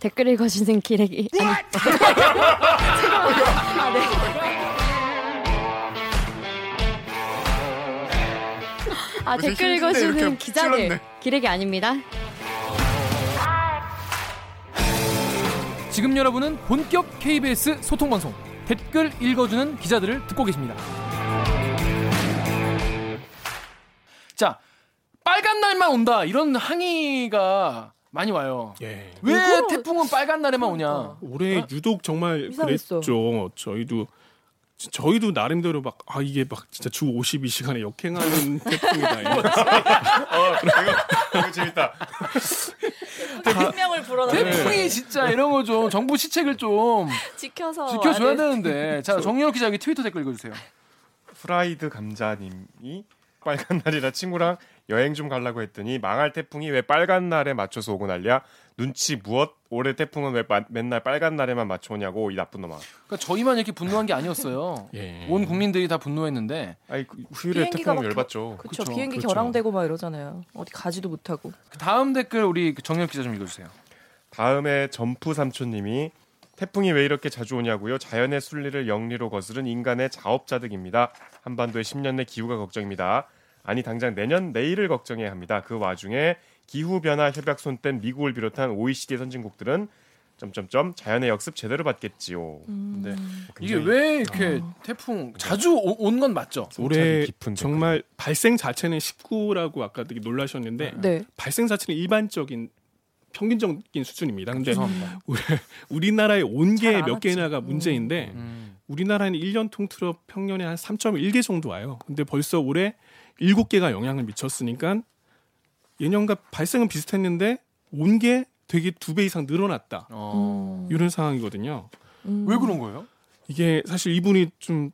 댓글 읽어주는 기레기 아니 아, 네. 아 댓글 읽어주는 기자들. 기레기 아닙니다. 지금 여러분은 본격 KBS 소통 방송 댓글 읽어주는 기자들을 듣고 계십니다. 자, 빨간 날만 온다 이런 항의가 많이 와요. 예. 왜 이거- 태풍은 빨간 날에만 오냐? 올해 유독 정말 이상했어. 그랬죠. 저희도 저희도 나름대로 막 아 이게 막 진짜 주 52시간에 역행하는 태풍이다. 이러면서 어, 이거, 이거 재밌다. 생명을 불어넣어 태풍이 진짜 이런 거 좀 정부 시책을 좀 지켜서 지켜줘야. 되는데. 자, 정유럽 기자 여기 트위터 댓글 읽어주세요. 프라이드 감자님이 빨간 날이라 친구랑 여행 좀 가려고 했더니 망할 태풍이 왜 빨간 날에 맞춰서 오고 난리야? 눈치 무엇? 올해 태풍은 왜 마- 맨날 빨간 날에만 맞춰 오냐고 이 나쁜 놈아. 그러니까 저희만 이렇게 분노한 게 아니었어요. 예. 온 국민들이 다 분노했는데 아이 그 휴일에 비행기가 태풍 막 열받죠. 그쵸, 그쵸, 비행기 그렇죠. 결항되고 막 이러잖아요. 어디 가지도 못하고. 그 다음 댓글 우리 정윤욱 기자 좀 읽어주세요. 다음에 점프 삼촌님이 태풍이 왜 이렇게 자주 오냐고요? 자연의 순리를 영리로 거스른 인간의 자업자득입니다. 한반도의 10년 내 기후가 걱정입니다. 아니 당장 내년 내일을 걱정해야 합니다. 그 와중에 기후 변화 협약 손뗀 미국을 비롯한 OECD 선진국들은 점점점 자연의 역습 제대로 받겠지요. 근데 이게 왜 이렇게 태풍 자주 온 건 맞죠? 올해 깊은 정말 발생 자체는 19라고 아까 되게 놀라셨는데 네. 발생 자체는 일반적인 평균적인 수준입니다. 근데 죄송합니다. 우리, 우리나라의 온게 잘안 몇. 개나가 문제인데 음. 우리나라는 1년 통틀어 평년에 한 3.1개 정도 와요. 근데 벌써 올해 7개가 영향을 미쳤으니까 예년과 발생은 비슷했는데 온 게 되게 두 배 이상 늘어났다. 어. 이런 상황이거든요. 음. 왜 그런 거예요? 이게 사실 이분이 좀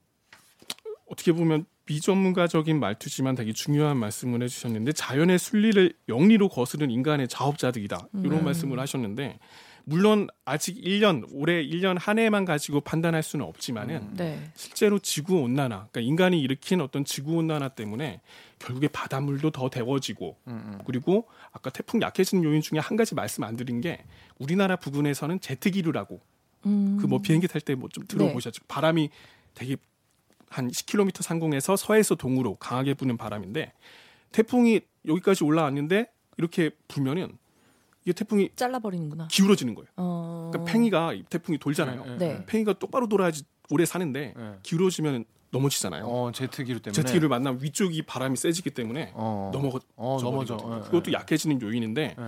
어떻게 보면 비전문가적인 말투지만 되게 중요한 말씀을 해주셨는데 자연의 순리를 영리로 거스른 인간의 자업자득이다 이런 음. 말씀을 하셨는데 물론 아직 1년 올해 1년 한 해만 가지고 판단할 수는 없지만은 네. 실제로 지구 온난화 그러니까 인간이 일으킨 어떤 지구 온난화 때문에 결국에 바닷물도 더 데워지고 음, 음. 그리고 아까 태풍 약해지는 요인 중에 한 가지 말씀 안 드린 게 우리나라 부근에서는 제트기류라고 음. 그뭐 비행기 탈 때 뭐 좀 들어보셨죠? 바람이 되게 한 10km 상공에서 서에서 동으로 강하게 부는 바람인데 태풍이 여기까지 올라왔는데 이렇게 불면은 이게 태풍이 잘라버리는구나. 기울어지는 거예요. 어. 그러니까 팽이가 이 태풍이 돌잖아요. 네, 네. 팽이가 똑바로 돌아야지 오래 사는데 네. 기울어지면 넘어지잖아요. 어, 제트기류 때문에. 제트기를 만나면 위쪽이 바람이 세지기 때문에 어. 넘어가 어, 넘어져. 예, 그것도 예. 약해지는 요인인데 예.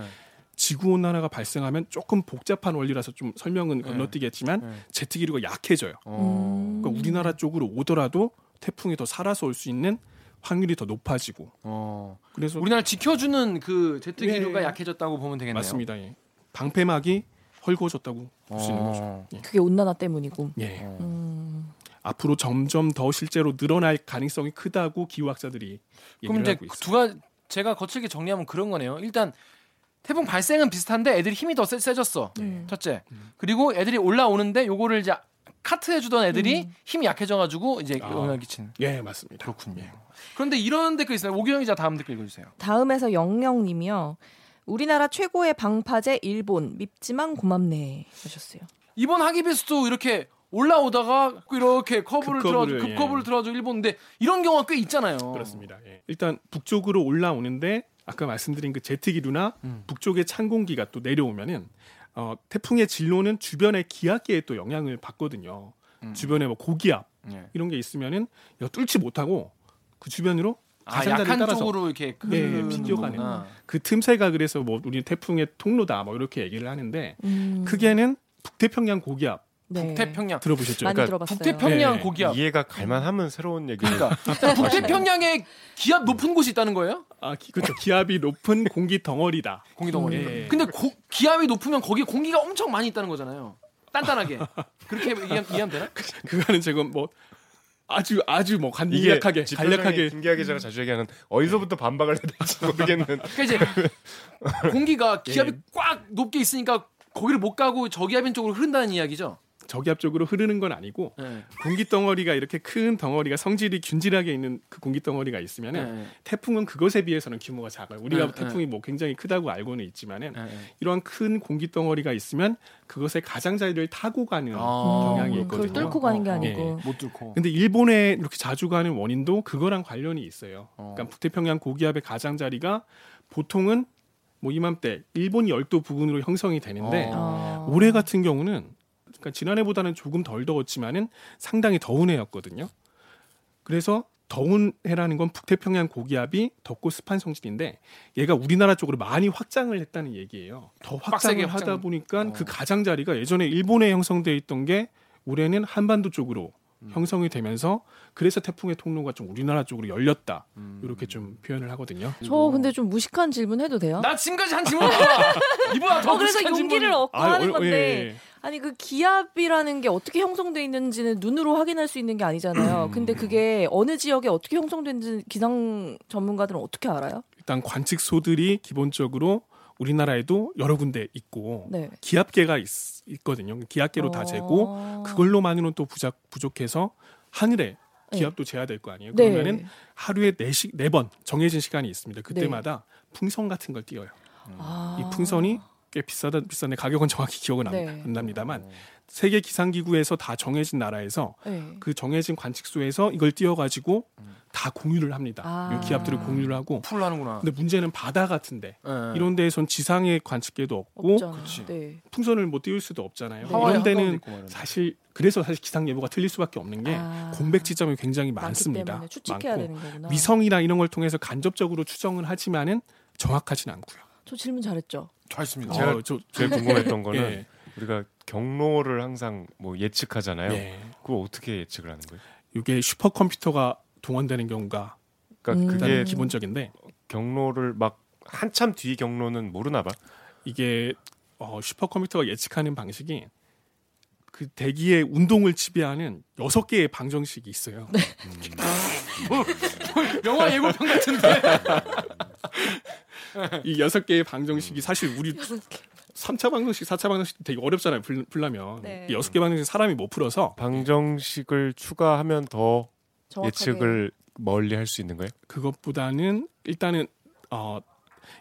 지구 온난화가 발생하면 조금 복잡한 원리라서 좀 설명은 네. 건너뛰겠지만 네. 제트기류가 약해져요. 어. 그러니까 우리나라 쪽으로 오더라도 태풍이 더 살아서 올 수 있는 확률이 더 높아지고 어. 그래서 우리나라 지켜주는 그 제트 기류가 예. 약해졌다고 보면 되겠네요. 맞습니다. 예. 방패막이 헐거워졌다고 볼 수 있는 거죠. 어. 그게 온난화 때문이고. 예. 음. 앞으로 점점 더 실제로 늘어날 가능성이 크다고 기후학자들이 그럼 얘기를 이제 하고 있어요. 두 가지 제가 거칠게 정리하면 그런 거네요. 일단 태풍 발생은 비슷한데 애들이 힘이 더 세, 세졌어. 네. 첫째. 그리고 애들이 올라오는데 요거를 이제 카트 해 주던 애들이 음. 힘이 약해져 가지고 이제 아. 영향을 끼치는. 예, 맞습니다. 그렇군요. 예. 그런데 이런 댓글 있어요. 오기영 기자 다음 댓글 읽어 주세요. 다음에서 영영님이요. 우리나라 최고의 방파제 일본 밉지만 고맙네 하셨어요. 이번 하기비스도 이렇게 올라오다가 이렇게 커브를 들어가지고 예. 급커브를 들어가지고 일본인데 이런 경우가 꽤 있잖아요. 그렇습니다. 예. 일단 북쪽으로 올라오는데 아까 말씀드린 그 제트기류나 음. 북쪽의 찬 공기가 또 내려오면은 어, 태풍의 진로는 주변의 기압계에 또 영향을 받거든요. 음. 주변에 뭐 고기압 예. 이런 게 있으면은 이거 뚫지 못하고 그 주변으로 아, 가장자리를 약한 따라서 쪽으로 이렇게 예, 흐르는 비껴가는 거구나. 그 틈새가 그래서 뭐 우리 태풍의 통로다 뭐 이렇게 얘기를 하는데 음. 크게는 북태평양 고기압 네. 북태평양 들어보셨죠? 많이 그러니까 들어봤어요. 북태평양 네. 고기압. 이해가 갈만하면 새로운 얘기를 그러니까 북태평양에 기압 높은 곳이 있다는 거예요? 아, 기, 그렇죠. 기압이 높은 공기 덩어리다. 공기 덩어리. 예. 근데 고- 기압이 높으면 거기에 공기가 엄청 많이 있다는 거잖아요. 단단하게. 그렇게 이해, 이해하면 되나? 그거는 지금 뭐 아주 아주 뭐 간, 간략하게 간략하게 김기아 기자가 자주 얘기하는 어디서부터 반박을 해야 될지 모르겠는 그러니까 이제 공기가 기압이 예. 꽉 높게 있으니까 거기를 못 가고 저기압인 쪽으로 흐른다는 이야기죠. 저기압적으로 흐르는 건 아니고 네. 공기 덩어리가 이렇게 큰 덩어리가 성질이 균질하게 있는 그 공기 덩어리가 있으면은 네. 태풍은 그것에 비해서는 규모가 작아요. 우리가 네, 태풍이 뭐 굉장히 크다고 알고는 있지만은 네. 이러한 큰 공기 덩어리가 있으면 그것의 가장자리를 타고 가는 아. 경향이 음, 있거든요. 그걸 뚫고 가는 게 어, 어, 아니고. 못 뚫고. 근데 일본에 이렇게 자주 가는 원인도 그거랑 관련이 있어요. 어. 그러니까 북태평양 고기압의 가장자리가 보통은 뭐 이맘때 일본 열도 부근으로 형성이 되는데 어. 아. 올해 같은 경우는 그러니까 지난해보다는 조금 덜 더웠지만은 상당히 더운 해였거든요. 그래서 더운 해라는 건 북태평양 고기압이 덥고 습한 성질인데 얘가 우리나라 쪽으로 많이 확장을 했다는 얘기예요. 더 확장을 하다 확장. 보니까 어. 그 가장자리가 예전에 일본에 형성돼 있던 게 올해는 한반도 쪽으로 음. 형성이 되면서 그래서 태풍의 통로가 좀 우리나라 쪽으로 열렸다 음. 이렇게 좀 표현을 하거든요. 저 근데 좀 무식한 질문 해도 돼요? 나 지금까지 한 질문. 이보다 더 어, 그래서 용기를 질문이- 얻고 아, 하는 어, 건데 예, 예. 아니 그 기압이라는 게 어떻게 형성돼 있는지는 눈으로 확인할 수 있는 게 아니잖아요. 근데 그게 어느 지역에 어떻게 형성된지 기상 전문가들은 어떻게 알아요? 일단 관측소들이 기본적으로 우리나라에도 여러 군데 있고 네. 기압계가 있, 거든요 기압계로 다 재고 어. 그걸로만으로는 또 부작, 부족해서 하늘에 네. 기압도 재야 될 거 아니에요. 네. 그러면은 하루에 네시 네 번 정해진 시간이 있습니다. 그때마다 풍선 같은 걸 띄워요. 아. 이 풍선이 꽤 비싸다 비싼데 가격은 정확히 기억은 안, 네. 안 납니다만 세계 기상기구에서 다 정해진 나라에서 네. 그 정해진 관측소에서 이걸 띄워가지고 다 공유를 합니다. 아. 이 기압들을 공유를 하고 풀로 하는구나. 근데 문제는 바다 같은데 네. 이런 데에선 지상의 관측계도 없고. 네. 풍선을 못 띄울 수도 없잖아요. 네. 이런 데는. 사실 그래서 사실 기상 예보가 틀릴 수밖에 없는 게 아. 공백 지점이 굉장히 많습니다. 많고. 위성이나 이런 걸 통해서 간접적으로 추정을 하지만은 정확하진 않고요. 저 질문 잘했죠. 잘했습니다. 제가 어, 저, 제일 궁금했던 거는 예, 우리가 경로를 항상 뭐 예측하잖아요. 예. 그걸 어떻게 예측을 하는 거예요? 이게 슈퍼컴퓨터가 동원되는 경우가 그러니까 음. 그게 기본적인데 경로를 막 한참 뒤 경로는 모르나 봐. 이게 어, 슈퍼컴퓨터가 예측하는 방식이 그 대기의 운동을 지배하는 여섯 개의 방정식이 있어요. 네. 영화 예고편 같은데. 이 여섯 개의 방정식이 사실 우리 3차 방정식, 4차 방정식 되게 어렵잖아요. 풀, 풀려면. 네. 이 여섯 개 방정식 사람이 못 풀어서 방정식을 추가하면 더 정확하게. 예측을 멀리 할 수 있는 거예요? 그것보다는 일단은 어,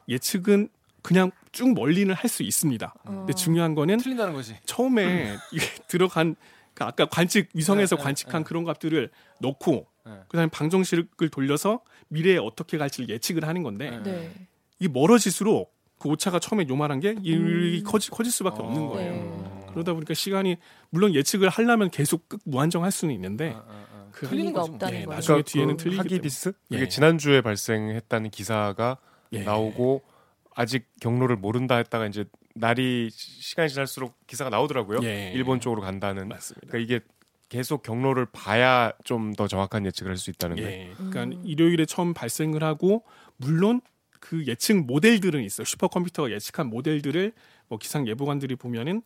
예측은 그냥 쭉 멀리는 할 수 있습니다. 어. 근데 중요한 거는 틀린다는 거지. 처음에 이게 들어간 그 아까 관측 위성에서 네, 네, 관측한 네. 그런 값들을 넣고 네. 그다음에 방정식을 돌려서 미래에 어떻게 갈지를 예측을 하는 건데 네. 네. 이게 멀어질수록 그 오차가 처음에 요만한 게이 음. 커지, 커질 수밖에 어. 없는 거예요. 네. 그러다 보니까 시간이 물론 예측을 하려면 계속 끝 무한정할 수는 있는데 아, 아, 아. 그 틀리는. 없다는 네, 거죠. 나중에 그러니까 뒤에는 그 틀리기 하기비스? 예. 이게 지난 주에 발생했다는 기사가 예. 나오고 아직 경로를 모른다 했다가 이제 날이 시- 시간이 지날수록 기사가 나오더라고요. 예. 일본 쪽으로 간다는. 맞습니다. 그러니까 이게 계속 경로를 봐야 좀 더 정확한 예측을 할 수 있다는 거예요. 예. 그러니까 음. 일요일에 처음 발생을 하고 물론 그 예측 모델들은 있어요. 슈퍼컴퓨터가 예측한 모델들을 뭐 기상 예보관들이 보면은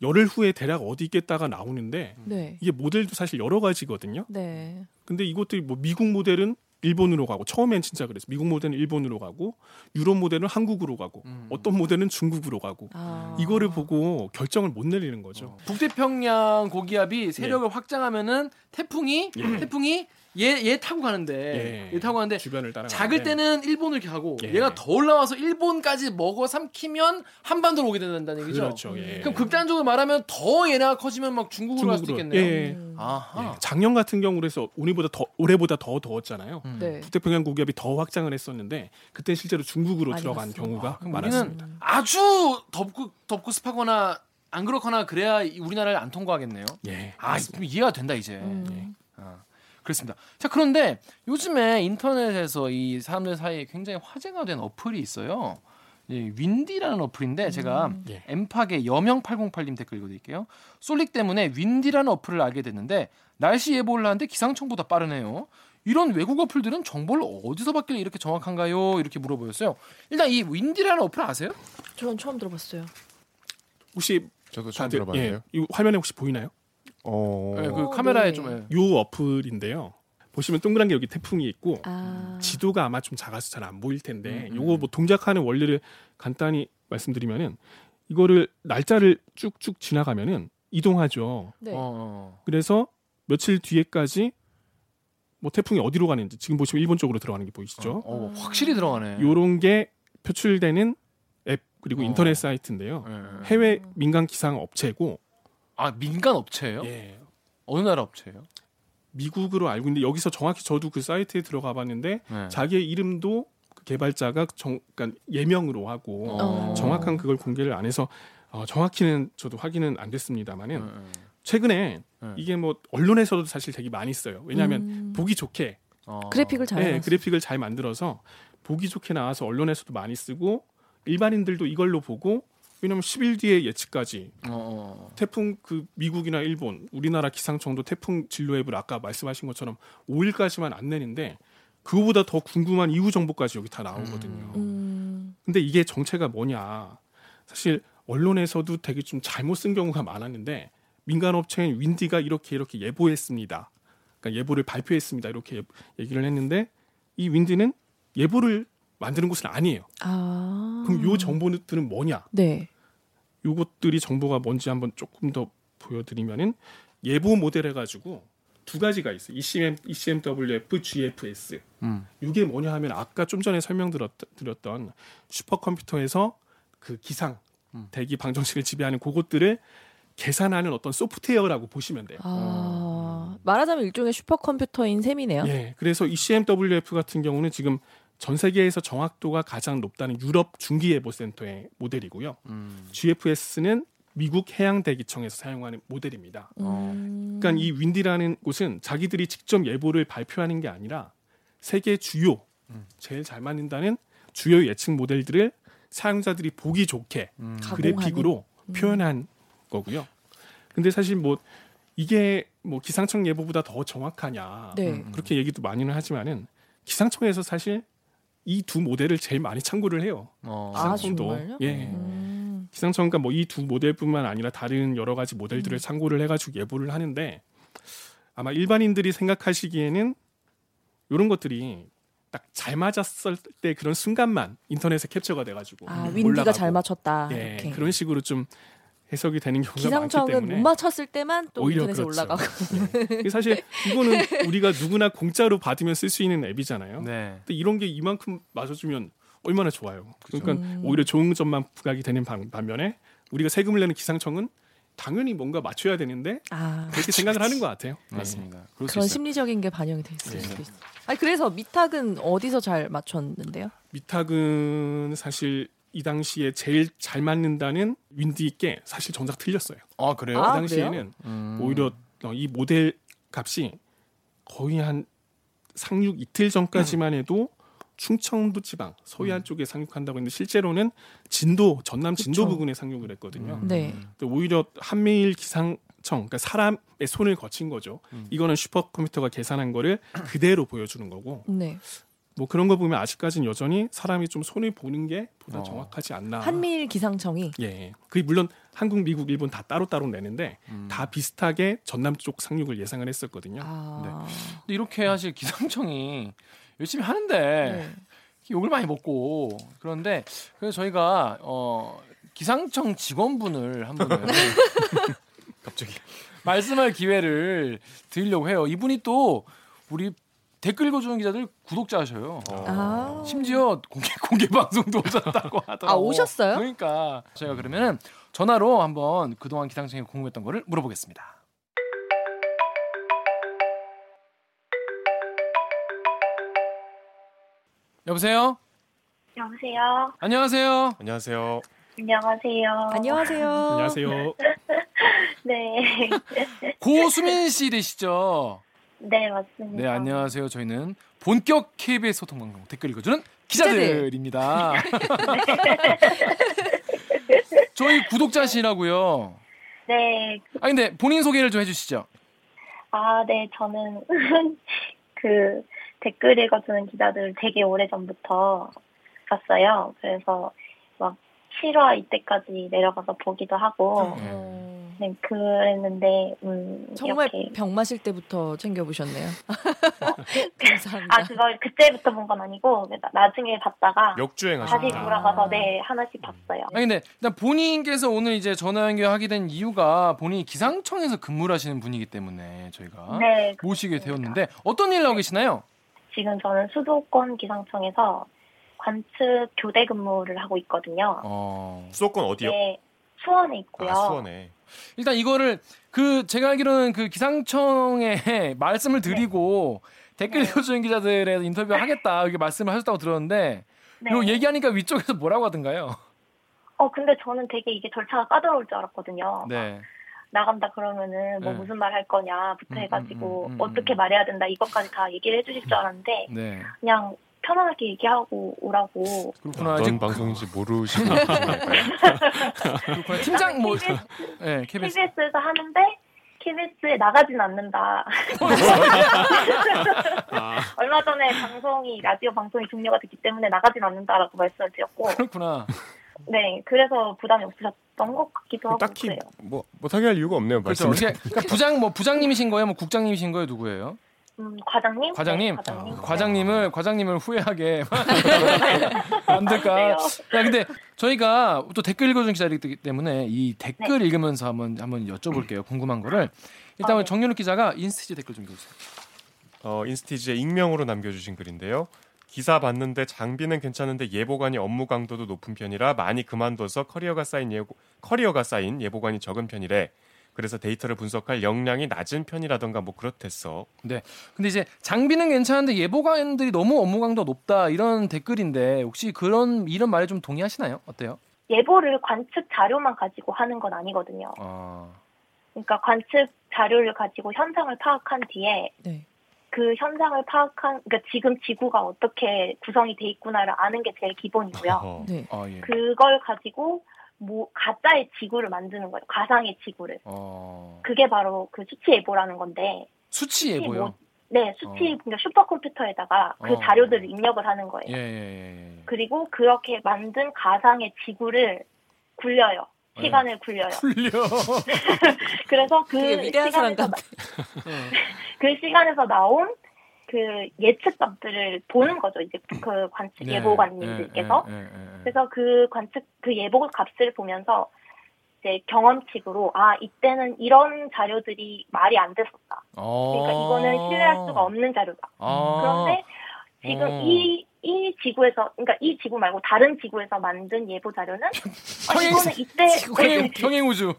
열흘 후에 대략 어디 있겠다가 나오는데 네. 이게 모델도 사실 여러 가지거든요. 네. 근데 이것들이 뭐 미국 모델은 일본으로 가고 처음엔 진짜 그랬어. 미국 모델은 일본으로 가고 유럽 모델은 한국으로 가고 음. 어떤 모델은 중국으로 가고 아. 이거를 보고 결정을 못 내리는 거죠. 어. 북태평양 고기압이 세력을 확장하면은 태풍이 예. 태풍이 얘 얘 타고 가는데 예. 얘 타고 가는데 주변을 따라 작을 때는 일본을 이렇게 가고 예. 얘가 더 올라와서 일본까지 먹어 삼키면 한반도로 오게 된다는 얘기죠. 그렇죠. 예. 그럼 극단적으로 말하면 더 얘네가 커지면 막 중국으로 갈 수도 중국으로. 있겠네요. 예. 음. 아하. 예. 작년 같은 경우로 해서 올해보다 더 올해보다 더 더웠잖아요. 음. 네. 북태평양 고기압이 더 확장을 했었는데 그때 실제로 중국으로 들어간 갔어. 경우가 아, 많았습니다. 아주 덥고 덥고 습하거나 안 그렇거나 그래야 이- 우리나라를 안 통과하겠네요. 예. 아, 좀 이해가 된다 이제. 음. 아, 그렇습니다. 자, 그런데 요즘에 인터넷에서 이 사람들 사이에 굉장히 화제가 된 어플이 있어요. 이 윈디라는 어플인데 제가 음. 예. 엠팍의 여명 808님 댓글 읽어드릴게요. 솔릭 때문에 윈디라는 어플을 알게 됐는데 날씨 예보를 하는데 기상청보다 빠르네요. 이런 외국 어플들은 정보를 어디서 받길래 이렇게 정확한가요? 이렇게 물어보였어요. 일단 이 윈디라는 어플 아세요? 저는 처음 들어봤어요. 혹시 저도 처음 다들 들어봤는데요. 예, 이 화면에 혹시 보이나요? 어. 네, 그 어, 카메라에 네. 좀 예. 요 어플인데요. 보시면 동그란 게 여기 태풍이 있고 아. 지도가 아마 좀 작아서 잘 안 보일 텐데 음, 음, 요거 뭐 동작하는 원리를 간단히 말씀드리면은 이거를 날짜를 쭉쭉 지나가면은 이동하죠. 네. 어. 그래서 며칠 뒤에까지 뭐 태풍이 어디로 가는지 지금 보시면 일본 쪽으로 들어가는 게 보이시죠? 어, 확실히 들어가네. 요런 게 표출되는 앱 그리고 어. 인터넷 사이트인데요. 예. 해외 민간 기상 업체고 아 민간 업체예요? 예. 어느 나라 업체예요? 미국으로 알고 있는데 여기서 정확히 저도 그 사이트에 들어가 봤는데 네. 자기의 이름도 그 개발자가 정, 그러니까 예명으로 하고 어. 정확한 그걸 공개를 안 해서 어, 정확히는 저도 확인은 안 됐습니다만은 네, 네. 최근에 네. 이게 뭐 언론에서도 사실 되게 많이 써요. 왜냐하면 음. 보기 좋게 어. 그래픽을 잘 네. 그래픽을 잘 만들어서 보기 좋게 나와서 언론에서도 많이 쓰고 일반인들도 이걸로 보고 왜냐면 10일 뒤에 예측까지 어, 어. 태풍 그 미국이나 일본, 우리나라 기상청도 태풍 진로 앱을 아까 말씀하신 것처럼 5일까지만 안 내는데 그거보다 더 궁금한 이후 정보까지 여기 다 나오거든요. 음. 근데 이게 정체가 뭐냐? 사실 언론에서도 되게 좀 잘못 쓴 경우가 많았는데 민간 업체인 윈디가 이렇게 이렇게 예보했습니다. 그러니까 예보를 발표했습니다. 이렇게 얘기를 했는데 이 윈디는 예보를 만드는 곳은 아니에요. 아. 그럼 요 정보들은 뭐냐? 네. 요것들이 정보가 뭔지 한번 조금 더 보여드리면은 예보 모델 해가지고 두 가지가 있어요. ECM, ECMWF, GFS. 음. 이게 뭐냐 하면 아까 좀 전에 설명드렸던 슈퍼컴퓨터에서 그 기상, 음. 대기 방정식을 지배하는 그것들을 계산하는 어떤 소프트웨어라고 보시면 돼요. 아. 말하자면 일종의 슈퍼컴퓨터인 셈이네요. 예, 그래서 ECMWF 같은 경우는 지금 전 세계에서 정확도가 가장 높다는 유럽 중기예보센터의 모델이고요. 음. GFS는 미국 해양대기청에서 사용하는 모델입니다. 음. 그러니까 이 윈디라는 곳은 자기들이 직접 예보를 발표하는 게 아니라 세계 주요 음. 제일 잘 맞는다는 주요 예측 모델들을 사용자들이 보기 좋게 음. 그래픽으로 음. 표현한 거고요. 근데 사실 뭐 이게 뭐 기상청 예보보다 더 정확하냐 네. 음. 그렇게 얘기도 많이는 하지만은 기상청에서 사실 이 두 모델을 제일 많이 참고를 해요. 어. 아, 기상청도 정말요? 예. 음. 기상청과 뭐 이 두 모델뿐만 아니라 다른 여러 가지 모델들을 참고를 해가지고 예보를 하는데 아마 일반인들이 생각하시기에는 이런 것들이 딱 잘 맞았을 때 그런 순간만 인터넷에 캡처가 돼가지고 아, 윈디가 올라가고 잘 맞췄다. 예, 이렇게. 그런 식으로 좀 해석이 되는 경우가 많기 기상청은 때문에 못 맞췄을 때만 또 오히려 그렇죠. 올라가고. 예. 사실 이거는 우리가 누구나 공짜로 받으면 쓸 수 있는 앱이잖아요. 네. 근데 이런 게 이만큼 맞아주면 얼마나 좋아요. 그러니까 음. 오히려 좋은 점만 부각이 되는 반, 반면에 우리가 세금을 내는 기상청은 당연히 뭔가 맞춰야 되는데 아, 그렇게 생각을 하는 것 같아요. 네. 맞습니다. 그런 있어요. 심리적인 게 반영이 돼 있을 네. 수도 있어. 아니 그래서 미탁은 어디서 잘 맞췄는데요? 미탁은 사실 이 당시에 제일 잘 맞는다는 윈디께 사실 정작 틀렸어요. 아 그래요? 아, 그 당시에는 음. 오히려 어, 이 모델 값이 거의 한 상륙 이틀 전까지만 해도 충청도 지방 서해안 쪽에 상륙한다고 했는데 실제로는 진도 전남 진도 그쵸. 부근에 상륙을 했거든요. 음. 네. 또 오히려 한미일 기상청 그러니까 사람의 손을 거친 거죠. 음. 이거는 슈퍼컴퓨터가 계산한 거를 그대로 보여주는 거고 네. 뭐 그런 거 보면 아직까지는 여전히 사람이 좀 손을 보는 게 보다 어. 정확하지 않나. 한미일 기상청이 예. 그 물론 한국, 미국, 일본 다 따로따로 내는데 음. 다 비슷하게 전남 쪽 상륙을 예상을 했었거든요. 아. 근데 이렇게 사실 기상청이 열심히 하는데 네. 욕을 많이 먹고 그런데 그래서 저희가 어 기상청 직원분을 한 분을 갑자기 말씀할 기회를 드리려고 해요. 이분이 또 우리 댓글 읽어주는 기자들 구독자셔요. 아. 심지어 공개 공개 방송도 오셨다고 하더라고. 아, 오셨어요? 그러니까 저희가 그러면은 전화로 한번 그동안 기상청에 궁금했던 거를 물어보겠습니다. 여보세요? 여보세요. 안녕하세요. 안녕하세요. 안녕하세요. 안녕하세요. 안녕하세요. 네. 고수민 씨 되시죠? 네, 맞습니다. 네, 안녕하세요. 저희는 본격 KBS 소통 방송 댓글 읽어주는 기자들입니다. 저희 구독자시라고요. 네. 아 근데 본인 소개를 좀 해주시죠. 아, 네. 저는 그 댓글 읽어주는 기자들 되게 오래 전부터 봤어요. 그래서 막 7화 이때까지 내려가서 보기도 하고 네. 어. 네, 그랬는데 음, 정말 이렇게 병 마실 때부터 챙겨보셨네요. 감사합니다. 아 그걸 그때부터 본 건 아니고 나- 나중에 봤다가 역주행 다시 하셨다. 돌아가서 네 하나씩 봤어요. 아니 근데 일단 본인께서 오늘 이제 전화 연결하게 된 이유가 본인이 기상청에서 근무를 하시는 분이기 때문에 저희가 네 모시게. 되었는데 어떤 일 하고 계시나요? 지금 저는 수도권 기상청에서 관측 교대 근무를 하고 있거든요. 어. 수도권 어디요? 네 수원에 있고요. 아, 수원에. 일단 이거를 그 제가 알기로는 그 기상청에 말씀을 드리고 댓글 네. 읽어주는 기자들에 인터뷰 하겠다 이렇게 말씀을 하셨다고 들었는데 네. 이거 얘기하니까 위쪽에서 뭐라고 하던가요? 어 근데 저는 되게 이게 절차가 까다로울 줄 알았거든요. 네. 나간다 그러면은 뭐 네. 무슨 말 할 거냐부터 음, 해가지고 음, 음, 음, 어떻게 음. 말해야 된다 이것까지 다 얘기를 해주실 줄 알았는데 네. 그냥 편안하게 얘기하고 오라고. 그렇구나. 어떤 방송인지 모르시는? 그렇구나. 팀장 뭐 KBS, 네, KBS KBS에서 하는데 KBS에 나가진 않는다. 아, 얼마 전에 방송이 라디오 방송이 종료가 됐기 때문에 나가진 않는다라고 말씀을 드렸고, 그렇구나. 네 그래서 부담이 없으셨던 것 같기도 하고 딱히 그래요. 뭐 못하게 할 이유가 없네요. 그렇죠. 그러니까 부장 뭐 부장님이신 거예요? 뭐 국장님이신 거예요? 누구예요? 음, 과장님? 과장님. 네, 과장님. 과장님을 과장님을 후회하게 만들까? 네. 야 근데 저희가 또 댓글 읽어주는 기자이기 때문에 이 댓글 읽으면서 한번 한번 여쭤볼게요. 궁금한 거를 일단 아, 네. 정윤욱 기자가 인스티즈 댓글 좀 읽어주세요. 어, 인스티즈에 익명으로 남겨주신 글인데요. 기사 봤는데 장비는 괜찮은데 예보관이 업무 강도도 높은 편이라 많이 그만둬서 커리어가 쌓인 예고, 커리어가 쌓인 예보관이 적은 편이래. 그래서 데이터를 분석할 역량이 낮은 편이라던가 뭐 그렇댔어. 근데 이제 장비는 괜찮은데 예보관들이 너무 업무 강도가 높다 이런 댓글인데 혹시 그런 이런 말에 좀 동의하시나요? 어때요? 예보를 관측 자료만 가지고 하는 건 아니거든요. 아, 그러니까 관측 자료를 가지고 현상을 파악한 뒤에 네. 그 현상을 파악한, 그러니까 지금 지구가 어떻게 구성이 돼 있구나를 아는 게 제일 기본이고요. 네. 아 예. 그걸 가지고 뭐 가짜의 지구를 만드는 거예요. 가상의 지구를. 어, 그게 바로 그 수치 예보라는 건데, 수치 예보요. 뭐- 네, 수치 어. 그러니까 슈퍼컴퓨터에다가 그 어. 자료들을 입력을 하는 거예요. 예, 예, 예, 예. 그리고 그렇게 만든 가상의 지구를 굴려요. 네. 시간을 굴려요. 풀려. 그래서 그 시간에서 같아. 그 시간에서 나온 그 예측값들을 보는 거죠. 이제 그 관측 네, 예보관님들께서. 예, 예, 예, 예. 그래서 그 관측 그 예보 값을 보면서 이제 경험칙으로 아 이때는 이런 자료들이 말이 안 됐었다. 그러니까 어. 이거는 신뢰할 수가 없는 자료다. 아. 그런데 지금 어. 이, 이 지구에서, 그러니까 이 지구 말고 다른 지구에서 만든 예보 자료는, 아, 평행- 이거는 이때, 평행, 평행 우주.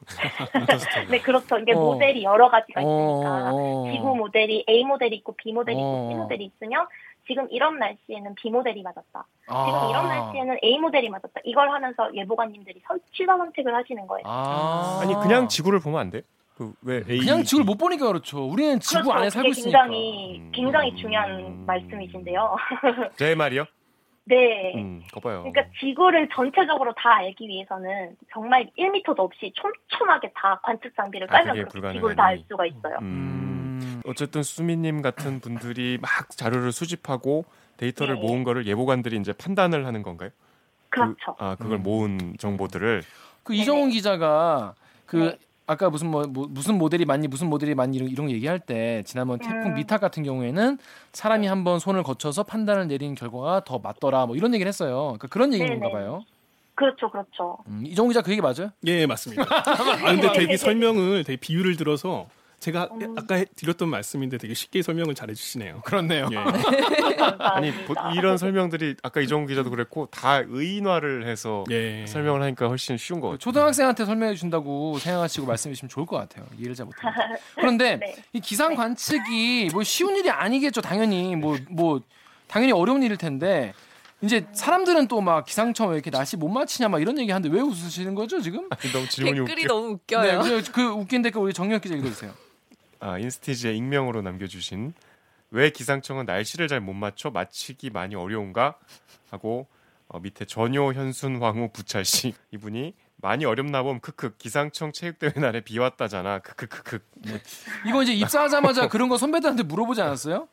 네, 그렇죠. 이게 어. 모델이 여러 가지가 어, 있으니까, 어. 지구 모델이 A 모델이 있고 B 모델이 어. 있고 C 모델이 있으면, 지금 이런 날씨에는 B 모델이 맞았다. 아. 지금 이런 날씨에는 A 모델이 맞았다. 이걸 하면서 예보관님들이 선- 취사 선택을 하시는 거예요. 아. 아니 그냥 지구를 보면 안 돼? 그왜 그냥 지구를 못 보니까 그렇죠. 우리는 지구 그렇죠. 안에 살고 있으니까. 굉장히, 음. 굉장히 중요한 말씀이신데요. 제 말이요? 네. 음, 거봐요. 그러니까 지구를 전체적으로 다 알기 위해서는 정말 1미터도 없이 촘촘하게 다 관측 장비를 아, 깔면 그렇게 지구를 다 알. 수가 있어요. 음. 음. 어쨌든 수미님 같은 분들이 막 자료를 수집하고 데이터를 네. 모은 거를 예보관들이 이제 판단을 하는 건가요? 그렇죠. 그, 아 그걸 음. 모은 정보들을 그 이정훈 기자가 그 네. 아까 무슨 뭐, 뭐 무슨 모델이 맞니 무슨 모델이 맞니 이런, 이런 거 얘기할 때 지난번 태풍 음. 미탁 같은 경우에는 사람이 한번 손을 거쳐서 판단을 내린 결과가 더 맞더라 뭐 이런 얘기를 했어요. 그러니까 그런 얘기인가. 봐요. 그렇죠, 그렇죠. 음, 이정훈 기자 그 얘기 맞아요? 예, 맞습니다. 아, 근데 되게 설명을 되게 비유를 들어서 제가 아까 해- 드렸던 말씀인데 되게 쉽게 설명을 잘 해주시네요. 그렇네요. 예. 아니 보- 이런 설명들이 아까 이정훈 기자도 그랬고 다 의인화를 해서 예. 설명을 하니까 훨씬 쉬운 것 같아요. 초등학생한테 설명해 준다고 생각하시고 말씀해 주시면 좋을 것 같아요. 이해를 잘 못합니다. 그런데 네. 이 기상 관측이 뭐 쉬운 일이 아니겠죠. 당연히 뭐뭐 당연히 어려운 일일 텐데 이제 사람들은 또 막 기상청 왜 이렇게 날씨 못 맞히냐 막 이런 얘기 하는데 왜 웃으시는 거죠 지금? 너무 질문이 댓글이 웃겨. 너무 웃겨요. 네, 그, 그 웃긴 댓글 우리 정혁 기자 읽어주세요. 아 인스티지에 익명으로 남겨주신 왜 기상청은 날씨를 잘 못 맞춰 맞히기 많이 어려운가? 하고 어, 밑에 전효 현순 황후 부찰씨. 이분이 많이 어렵나 봄 크크 기상청 체육대회 날에 비 왔다잖아. 크크크크. 이거 이제 입사하자마자 그런 거 선배들한테 물어보지 않았어요?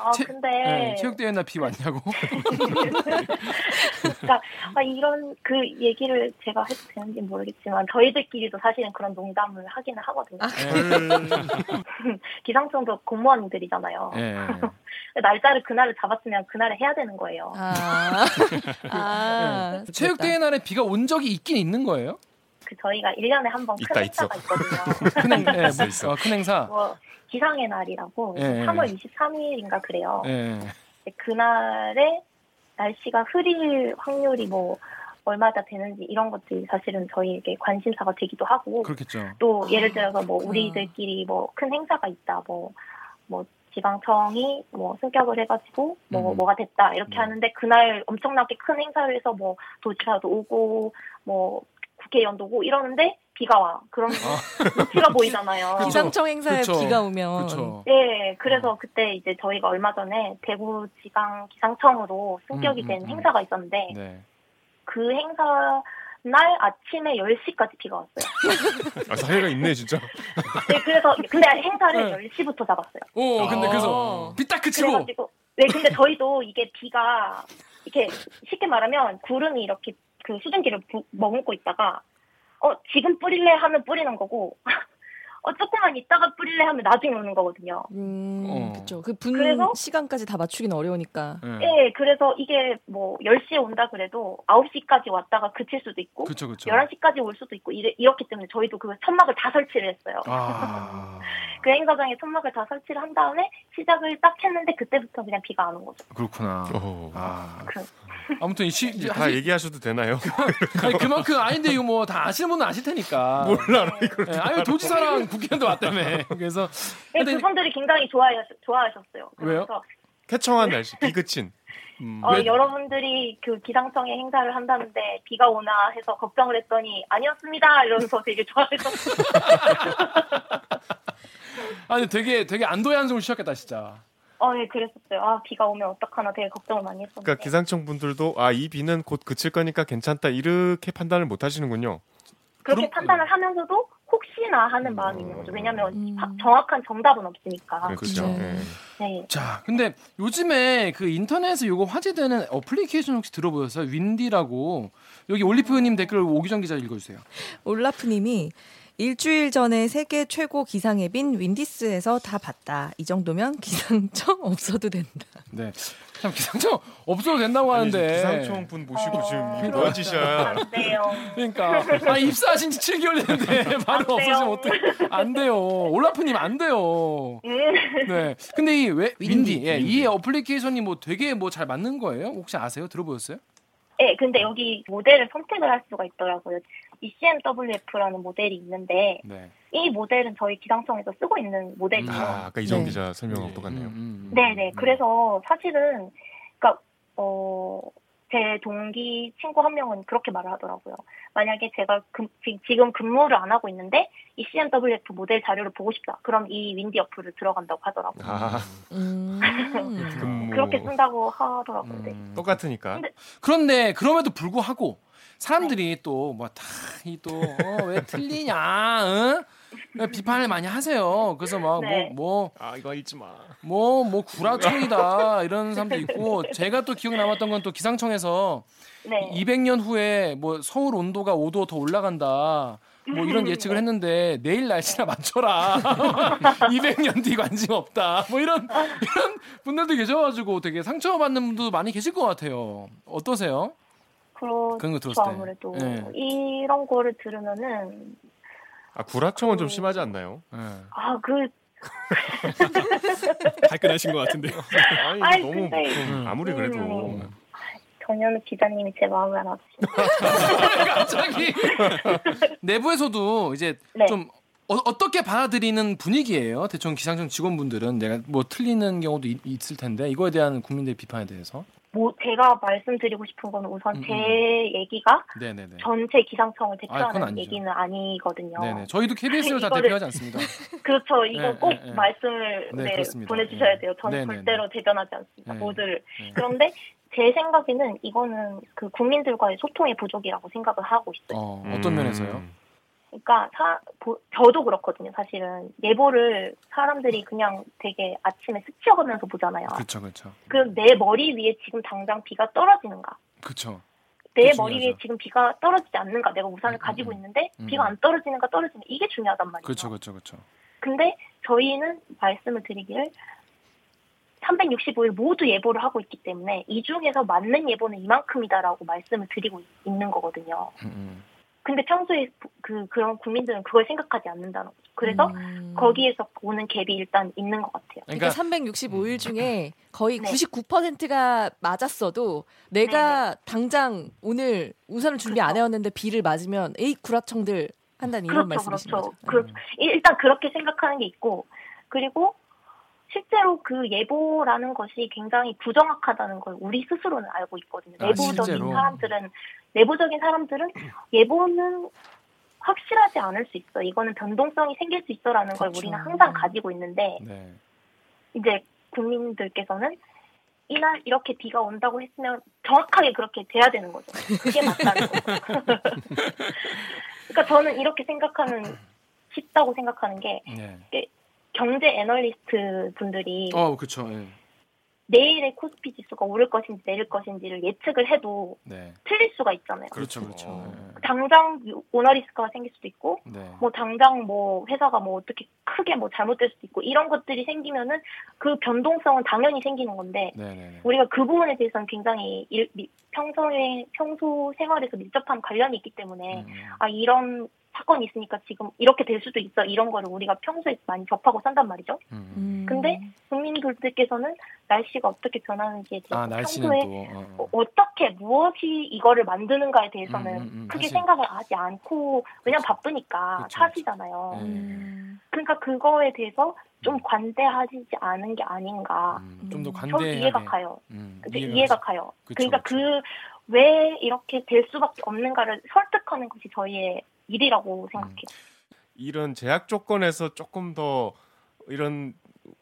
아 체- 근데 네, 체육대회 날비 왔냐고. 그러니까 아, 이런 그 얘기를 제가 해도 되는지 모르겠지만 저희들끼리도 사실은 그런 농담을 하기는 하거든요. 네. 기상청도 공무원들이잖아요. 예. 날짜를 그날을 잡았으면 그날에 해야 되는 거예요. 아, 아 네. 체육대회 날에 비가 온 적이 있긴 있는 거예요? 그 저희가 1년에 한 번 큰 행사가 있거든요. 큰, 행, 예, 있어, 있어. 어, 큰 행사. 뭐 기상의 날이라고 예, 예. 3월 23일인가 그래요. 예. 그날에 날씨가 흐릴 확률이 뭐 얼마나 되는지 이런 것들이 사실은 저희에게 관심사가 되기도 하고 그렇겠죠. 또 예를 들어서 뭐 그렇구나. 우리들끼리 뭐 큰 행사가 있다 뭐뭐 지방청이 뭐 승격을 해가지고 뭐 음. 뭐가 됐다 이렇게 음. 하는데 그날 엄청나게 큰 행사를 해서 뭐 도지사도 오고 뭐 국회의원도 오고 이러는데 비가 와 그럼 눈치가 보이잖아요. 그쵸. 기상청 행사에 그쵸. 비가 오면 그렇죠. 네, 그래서 그때 이제 저희가 얼마 전에 대구 지방 기상청으로 승격이 음, 된 음, 음. 행사가 있었는데 네. 그 행사 날 아침에 10시까지 비가 왔어요. 아, 사회가 있네 진짜. 네, 그래서 근데 행사를 네. 10시부터 잡았어요. 오, 근데 아. 그래서 비 딱 그치고. 그래가지고 네, 근데 저희도 이게 비가 이렇게 쉽게 말하면 구름이 이렇게 그 수증기를 부- 머금고 있다가 어 지금 뿌릴래 하면 뿌리는 거고 어 조금만 있다가 뿌릴래 하면 나중에 오는 거거든요. 음, 어. 그렇죠. 그분 그래서? 시간까지 다 맞추기는 어려우니까. 예. 네, 그래서 이게 뭐 10시에 온다 그래도 9시까지 왔다가 그칠 수도 있고 그렇죠, 그렇죠. 11시까지 올 수도 있고 이래, 이렇기 때문에 저희도 그 천막을 다 설치를 했어요. 아, 그 행사장에 천막을 다 설치를 한 다음에 시작을 딱 했는데 그때부터 그냥 비가 안 온 거죠. 그렇구나. 어. 아, 그- 아무튼 이 시, 이제 다 사실- 얘기하셔도 되나요? 아니, 그만큼 아닌데 이거 뭐 다 아시는 분은 아실 테니까. 몰라 이걸. 예, 아니 도지사랑 국회의원도 왔다며. 그래서 네, 근데 그분들이 굉장히 좋아하셨, 좋아하셨어요. 왜요? 쾌청한 날씨, 비 그친. 음. 어, 왜- 여러분들이 그 기상청에 행사를 한다는데 비가 오나 해서 걱정을 했더니 아니었습니다 이러면서 되게 좋아하셨어요. 아니 되게 되게 안도의 한숨을 쉬었겠다 진짜. 어, 예, 그랬었어요. 아, 비가 오면 어떡하나 되게 걱정을 많이 했었는데. 그러니까 기상청 분들도 아 이 비는 곧 그칠 거니까 괜찮다 이렇게 판단을 못 하시는군요. 그렇게 그럼- 판단을 하면서도 혹시나 하는 마음이 있는 거죠. 왜냐하면 음. 바- 정확한 정답은 없으니까. 그렇죠. 네. 예. 네. 자, 근데 요즘에 그 인터넷에 요거 화제되는 어플리케이션 혹시 들어보셨어요? 윈디라고 여기 올리프님 댓글 오기정 기자 읽어주세요. 올라프님이 일주일 전에 세계 최고 기상 앱인 윈디스에서 다 봤다. 이 정도면 기상청 없어도 된다. 네, 참 기상청 없어도 된다고 아니, 하는데. 기상청 분 모시고 어, 지금. 뭐한 짓이야. 안 돼요. 그러니까 아 입사하신 지 7개월 됐는데 바로. 없어지면 어떡해? 안 돼요. 올라프님 안 돼요. 음. 네. 근데 이 왜, 윈디, 윈디, 예, 이 어플리케이션이 뭐 되게 뭐 잘 맞는 거예요? 혹시 아세요? 들어보셨어요? 네, 근데 여기 모델을 선택을 할 수가 있더라고요. ECMWF라는 모델이 있는데 네. 이 모델은 저희 기상청에서 쓰고 있는 모델이에요. 아, 아까 이정 네. 기자 설명한 네. 똑같네요. 음, 음, 음. 네 네. 그래서 사실은 그러니까 어. 제 동기 친구 한 명은 그렇게 말을 하더라고요. 만약에 제가 금- 지- 지금 근무를 안 하고 있는데 이 CMWF 모델 자료를 보고 싶다. 그럼 이 윈디 어플을 들어간다고 하더라고요. 아, 음. 그렇게 쓴다고 하더라고요. 네. 음. 똑같으니까. 근데- 그런데 그럼에도 불구하고 사람들이 또 뭐 다 이 또왜 틀리냐, 응? 왜 비판을 많이 하세요. 그래서 막뭐 네. 뭐아 이거 읽지 마. 뭐뭐 구라청이다 이런 사람도 있고 제가 또 기억 남았던 건 또 기상청에서 네. 200년 후에 뭐 서울 온도가 5도 더 올라간다. 뭐 이런 음, 예측을 네. 했는데 내일 날씨나 맞춰라. 200년 뒤 관심 없다. 뭐 이런 이런 분들도 계셔가지고 되게 상처받는 분도 많이 계실 것 같아요. 어떠세요? 그렇죠. 그런 거 들었을 때. 아무래도 네. 이런 거를 들으면은 아 구라청은 좀 심하지 않나요? 예. 아그 발끈하신 것 같은데요. 아니 아이, 너무 근데- 좀 아무리 그래도 음. 정현우 기자님이 제 마음을 알아주시네. 갑자기 내부에서도 이제 네. 좀 어, 떻게 받아들이는 분위기예요? 대충 기상청 직원분들은 내가 뭐 틀리는 경우도 있, 있을 텐데 이거에 대한 국민들의 비판에 대해서. 뭐 제가 말씀드리고 싶은 거는 우선 음, 제 음. 얘기가 네네네. 전체 기상청을 그건 대표하는 아니죠. 얘기는 아니거든요. 네네. 저희도 KBS를 다 대표하지 않습니다. 그렇죠. 이거 네, 꼭 네, 네. 말씀을 네, 네. 보내주셔야 네. 돼요. 저는 절대로 대변하지 않습니다. 네. 모두를. 네. 그런데 제 생각에는 이거는 그 국민들과의 소통의 부족이라고 생각을 하고 있어요. 어, 어떤 음. 면에서요? 그러니까 사, 보- 저도 그렇거든요. 사실은 예보를 사람들이 그냥 되게 아침에 스치어가면서 보잖아요. 그렇죠, 그렇죠, 그내 머리 위에 지금 당장 비가 떨어지는가? 그렇죠. 내 머리 위에. 지금 비가 떨어지지 않는가? 내가 우산을 음, 가지고 음, 있는데 음. 비가 안 떨어지는가 떨어지는가 이게 중요하단 말이에요. 그렇죠, 그렇죠, 그렇죠. 근데 저희는 말씀을 드리기를 365일 모두 예보를 하고 있기 때문에 이 중에서 맞는 예보는 이만큼이다라고 말씀을 드리고 있- 있는 거거든요. 음, 음. 근데 평소에 그 그런 국민들은 그걸 생각하지 않는다는 거죠. 그래서 음. 거기에서 오는 갭이 일단 있는 것 같아요. 그러니까, 그러니까 365일 중에 거의 네. 99%가 맞았어도 내가 당장 오늘 우산을 준비 안 그렇죠. 해왔는데 비를 맞으면 에이 구라청들 한다는 이런 그렇죠, 말씀이신 그렇죠. 거죠. 그렇죠. 일단 그렇게 생각하는 게 있고 그리고 실제로 그 예보라는 것이 굉장히 부정확하다는 걸 우리 스스로는 알고 있거든요. 아, 내부적인 실제로? 사람들은 내부적인 사람들은 예보는 확실하지 않을 수 있어. 이거는 변동성이 생길 수 있어라는 걸 그렇죠. 우리는 항상 가지고 있는데 네. 이제 국민들께서는 이날 이렇게 비가 온다고 했으면 정확하게 그렇게 돼야 되는 거죠. 그게 맞다는 거죠. 그러니까 저는 이렇게 생각하는 쉽다고 생각하는 게 네. 경제 애널리스트 분들이 어, 그렇죠. 예. 내일의 코스피 지수가 오를 것인지 내릴 것인지를 예측을 해도 네. 틀릴 수가 있잖아요. 그렇죠, 그렇죠. 어. 당장 오너 리스크가 생길 수도 있고 네. 네. 뭐 당장 뭐 회사가 뭐 어떻게 크게 뭐 잘못될 수도 있고 이런 것들이 생기면은 그 변동성은 당연히 생기는 건데 네, 네, 네. 우리가 그 부분에 대해서는 굉장히 일, 미- 평소에 평소 생활에서 밀접한 관련이 있기 때문에 음, 음. 아 이런 사건이 있으니까 지금 이렇게 될 수도 있어 이런 거를 우리가 평소에 많이 접하고 산단 말이죠. 음. 음. 근데 국민들께서는 날씨가 어떻게 변하는지에 대해서 아, 날씨는 평소에 또 어, 어. 어, 어떻게 무엇이 이거를 만드는가에 대해서는 음, 음, 음, 크게 사실- 생각을 하지 않고 왜냐면 바쁘니까 그쵸, 사시잖아요. 네. 음. 그러니까 그거에 대해서 좀 관대하지 않은 게 아닌가. 음, 좀더 저도 관대하게 이해가 가요. 음? 이해가 이해가. 가요. 그쵸, 그러니까 그쵸. 그 왜 이렇게 될 수밖에 없는가를 설득하는 것이 저희의 일이라고 생각해요. 이런 제약 조건에서 조금 더 이런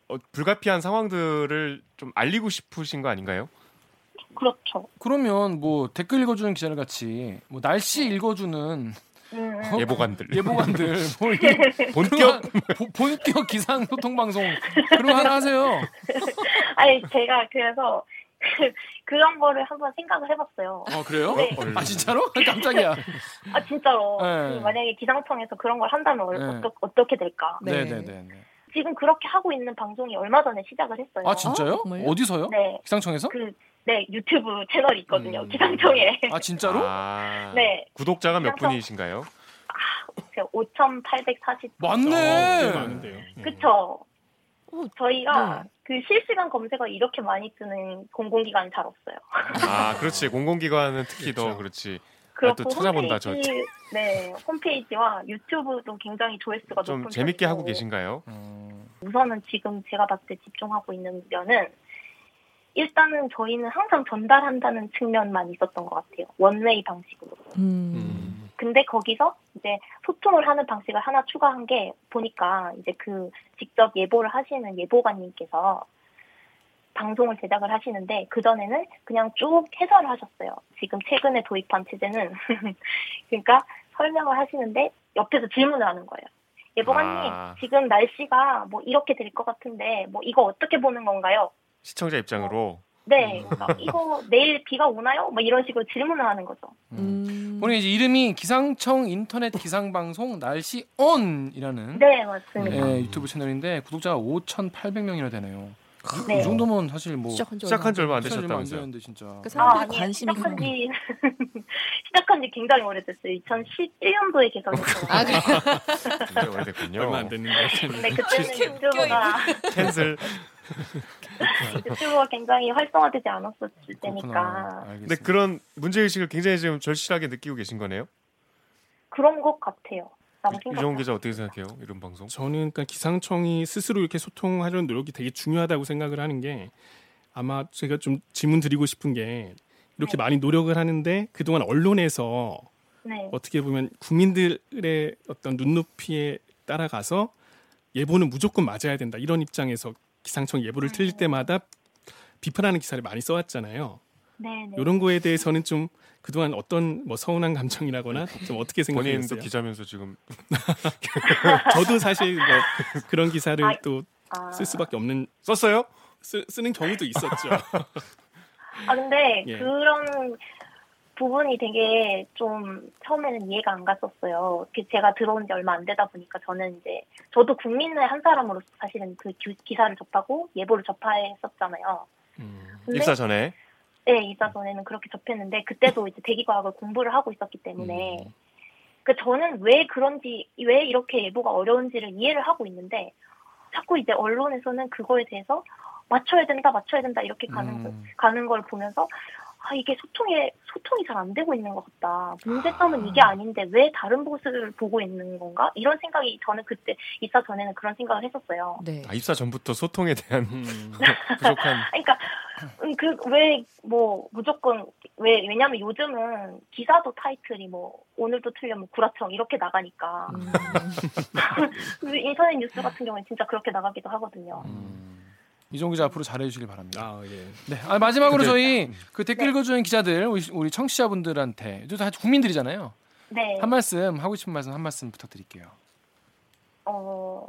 어, 불가피한 상황들을 좀 알리고 싶으신 거 아닌가요? 그렇죠. 그러면 뭐 댓글 읽어주는 기자들 같이 뭐 날씨 네. 읽어주는 음, 음. 예보관들. 예보관들 뭐 본격 보- 본격 기상 소통 방송 그런 거 하나 하세요. 아니 제가 그래서 그, 그런 거를 한번 생각을 해봤어요. 어 그래요? 네. 아 진짜로? 깜짝이야. 아 진짜로 네. 그 만약에 기상청에서 그런 걸 한다면 얼- 네. 어떠, 어떻게 될까? 네. 네네네. 지금 그렇게 하고 있는 방송이 얼마 전에 시작을 했어요. 아 진짜요? 어? 정말요? 어디서요? 네, 기상청에서? 그 네 유튜브 채널이 있거든요. 음. 기상청에. 아 진짜로? 아, 네. 구독자가 몇 그래서- 분이신가요? 제가 5,840. 어, 꽤 맞네. 많은데요. 예. 그쵸. 어, 저희가 네. 그 실시간 검색어 이렇게 많이 뜨는 공공기관이 잘 없어요. 아, 그렇지. 공공기관은 특히 더 그렇죠. 그렇지. 그렇고 또 찾아본다, 홈페이지, 네 홈페이지와 유튜브도 굉장히 조회수가 좀 높은 재밌게 편이고 하고 계신가요? 음, 우선은 지금 제가 봤을 때 집중하고 있는 면은 일단은 저희는 항상 전달한다는 측면만 있었던 것 같아요. 원웨이 방식으로. 음. 음. 근데 거기서 이제 소통을 하는 방식을 하나 추가한 게 보니까 이제 그 직접 예보를 하시는 예보관님께서 방송을 제작을 하시는데 그전에는 그냥 쭉 해설을 하셨어요. 지금 최근에 도입한 체제는 그러니까 설명을 하시는데 옆에서 질문을 하는 거예요. 예보관님 아. 지금 날씨가 뭐 이렇게 될 것 같은데 뭐 이거 어떻게 보는 건가요? 시청자 입장으로 네, 그러니까 이거 내일 비가 오나요? 뭐 이런 식으로 질문을 하는 거죠. 음. 오늘 이제 이름이 기상청 인터넷 기상 방송 날씨 온이라는 네, 맞습니다. 예, 유튜브 채널인데 구독자가 5,800명이나 되네요. 이- 네. 이 정도면 사실 뭐 시작한 지 시작한 지 얼마 안 시작한 지 얼마 안 되셨다면서요? 진짜. 그 아, 사람들이 아니, 관심이 시작한 지 시작한 지 굉장히 오래됐어요. 2011년도에 개설했어요. 아, 그래요? 굉장히 오래됐군요. 얼마 안 됐는데. 근데 그때는 유튜브가 캔슬. 유튜브가 굉장히 활성화되지 않았었을. 때니까 근데. 그런 문제 의식을 굉장히 지금 절실하게 느끼고 계신 거네요. 그런 것 같아요. 유정훈 생각해요. 기자 어떻게 생각해요? 이런 방송? 저는 그러니까 기상청이 스스로 이렇게 소통하려는 노력이 되게 중요하다고 생각을 하는 게 아마 제가 좀 질문 드리고 싶은 게 이렇게 네. 많이 노력을 하는데 그동안 언론에서 네. 어떻게 보면 국민들의 어떤 눈높이에 따라가서 예보는 무조건 맞아야 된다 이런 입장에서 기상청 예보를 틀릴 때마다 비판하는 기사를 많이 써왔잖아요. 네, 네. 이런 거에 대해서는 좀 그동안 어떤 뭐 서운한 감정이라거나 좀 어떻게 본인도 생각하세요? 기자면서 지금 저도 사실 뭐 그런 기사를 아, 또 아, 쓸 수밖에 없는 썼어요? 쓰, 쓰는 경우도 있었죠. 아 근데 예. 그런 부분이 되게 좀 처음에는 이해가 안 갔었어요. 그 제가 들어온 지 얼마 안 되다 보니까 저는 이제 저도 국민의 한 사람으로서 사실은 그 기- 기사를 접하고 예보를 접했었잖아요. 음. 근데 입사 전에 네, 입사 전에는 그렇게 접했는데 그때도 이제 대기과학을 공부를 하고 있었기 때문에 음. 그 저는 왜 그런지 왜 이렇게 예보가 어려운지를 이해를 하고 있는데 자꾸 이제 언론에서는 그거에 대해서 맞춰야 된다, 맞춰야 된다 이렇게 가는 거- 음. 가는 걸 보면서 아 이게 소통에 소통이 잘 안 되고 있는 것 같다. 문제점은 이게 아닌데 왜 다른 곳을 보고 있는 건가? 이런 생각이 저는 그때 입사 전에는 그런 생각을 했었어요. 네. 아, 입사 전부터 소통에 대한 음. 부족한 그러니까 그 왜 뭐 무조건 왜 왜냐면 요즘은 기사도 타이틀이 뭐 오늘도 틀려면 구라청 이렇게 나가니까 음. 인터넷 뉴스 같은 경우는 진짜 그렇게 나가기도 하거든요. 음. 이종 기자 앞으로 잘해주시길 바랍니다. 아 예. 네. 아, 마지막으로 근데- 저희 그 댓글 읽어주는 기자들 우리, 우리 청취자분들한테 다 국민들이잖아요. 네. 한 말씀 하고 싶은 말씀 한 말씀 부탁드릴게요. 어.